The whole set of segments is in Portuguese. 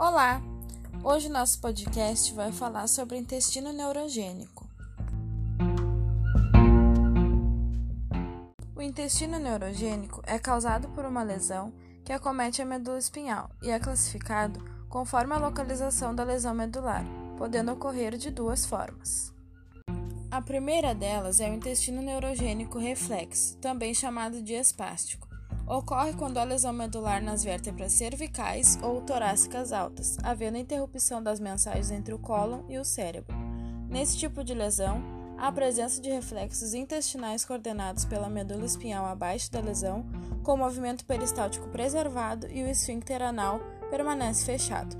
Olá! Hoje nosso podcast vai falar sobre intestino neurogênico. O intestino neurogênico é causado por uma lesão que acomete a medula espinhal e é classificado conforme a localização da lesão medular, podendo ocorrer de duas formas. A primeira delas é o intestino neurogênico reflexo, também chamado de espástico Ocorre quando há lesão medular nas vértebras cervicais ou torácicas altas, havendo interrupção das mensagens entre o cólon e o cérebro. Nesse tipo de lesão, há a presença de reflexos intestinais coordenados pela medula espinhal abaixo da lesão, com o movimento peristáltico preservado e o esfíncter anal permanece fechado.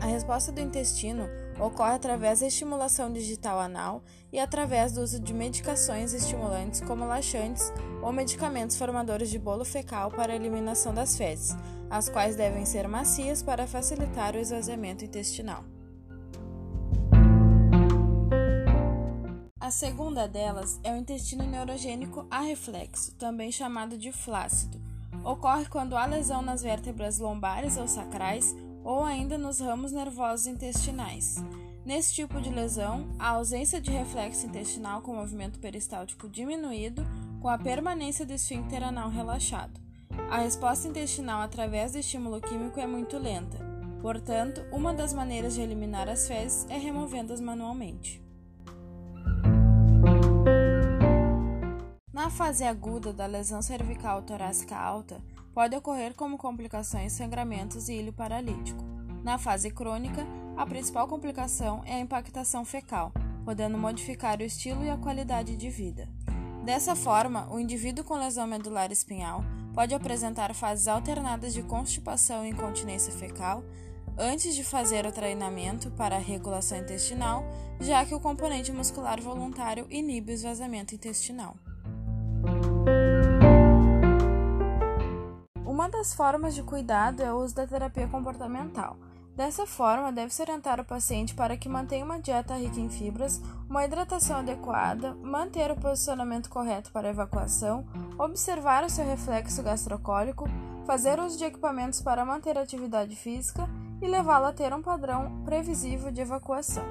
A resposta do intestino ocorre através da estimulação digital anal e através do uso de medicações estimulantes como laxantes ou medicamentos formadores de bolo fecal para a eliminação das fezes, as quais devem ser macias para facilitar o esvaziamento intestinal. A segunda delas é o intestino neurogênico arreflexo, também chamado de flácido. Ocorre quando há lesão nas vértebras lombares ou sacrais ou ainda nos ramos nervosos intestinais. Nesse tipo de lesão, a ausência de reflexo intestinal com movimento peristáltico diminuído, com a permanência do esfíncter anal relaxado. A resposta intestinal através do estímulo químico é muito lenta, portanto, uma das maneiras de eliminar as fezes é removendo-as manualmente. Na fase aguda da lesão cervical torácica alta, pode ocorrer como complicações sangramentos e ilho paralítico. Na fase crônica, a principal complicação é a impactação fecal, podendo modificar o estilo e a qualidade de vida. Dessa forma, o indivíduo com lesão medular espinhal pode apresentar fases alternadas de constipação e incontinência fecal antes de fazer o treinamento para a regulação intestinal, já que o componente muscular voluntário inibe o esvaziamento intestinal. Uma das formas de cuidado é o uso da terapia comportamental. Dessa forma, deve-se orientar o paciente para que mantenha uma dieta rica em fibras, uma hidratação adequada, manter o posicionamento correto para evacuação, observar o seu reflexo gastrocólico, fazer uso de equipamentos para manter a atividade física e levá-lo a ter um padrão previsível de evacuação.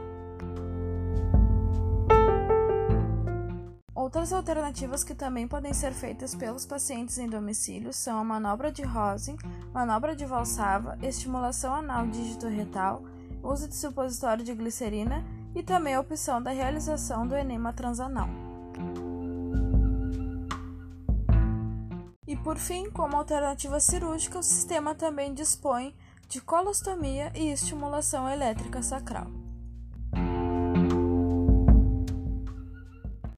Outras alternativas que também podem ser feitas pelos pacientes em domicílio são a manobra de Rosen, manobra de Valsalva, estimulação anal dígito retal, uso de supositório de glicerina e também a opção da realização do enema transanal. E por fim, como alternativa cirúrgica, o sistema também dispõe de colostomia e estimulação elétrica sacral.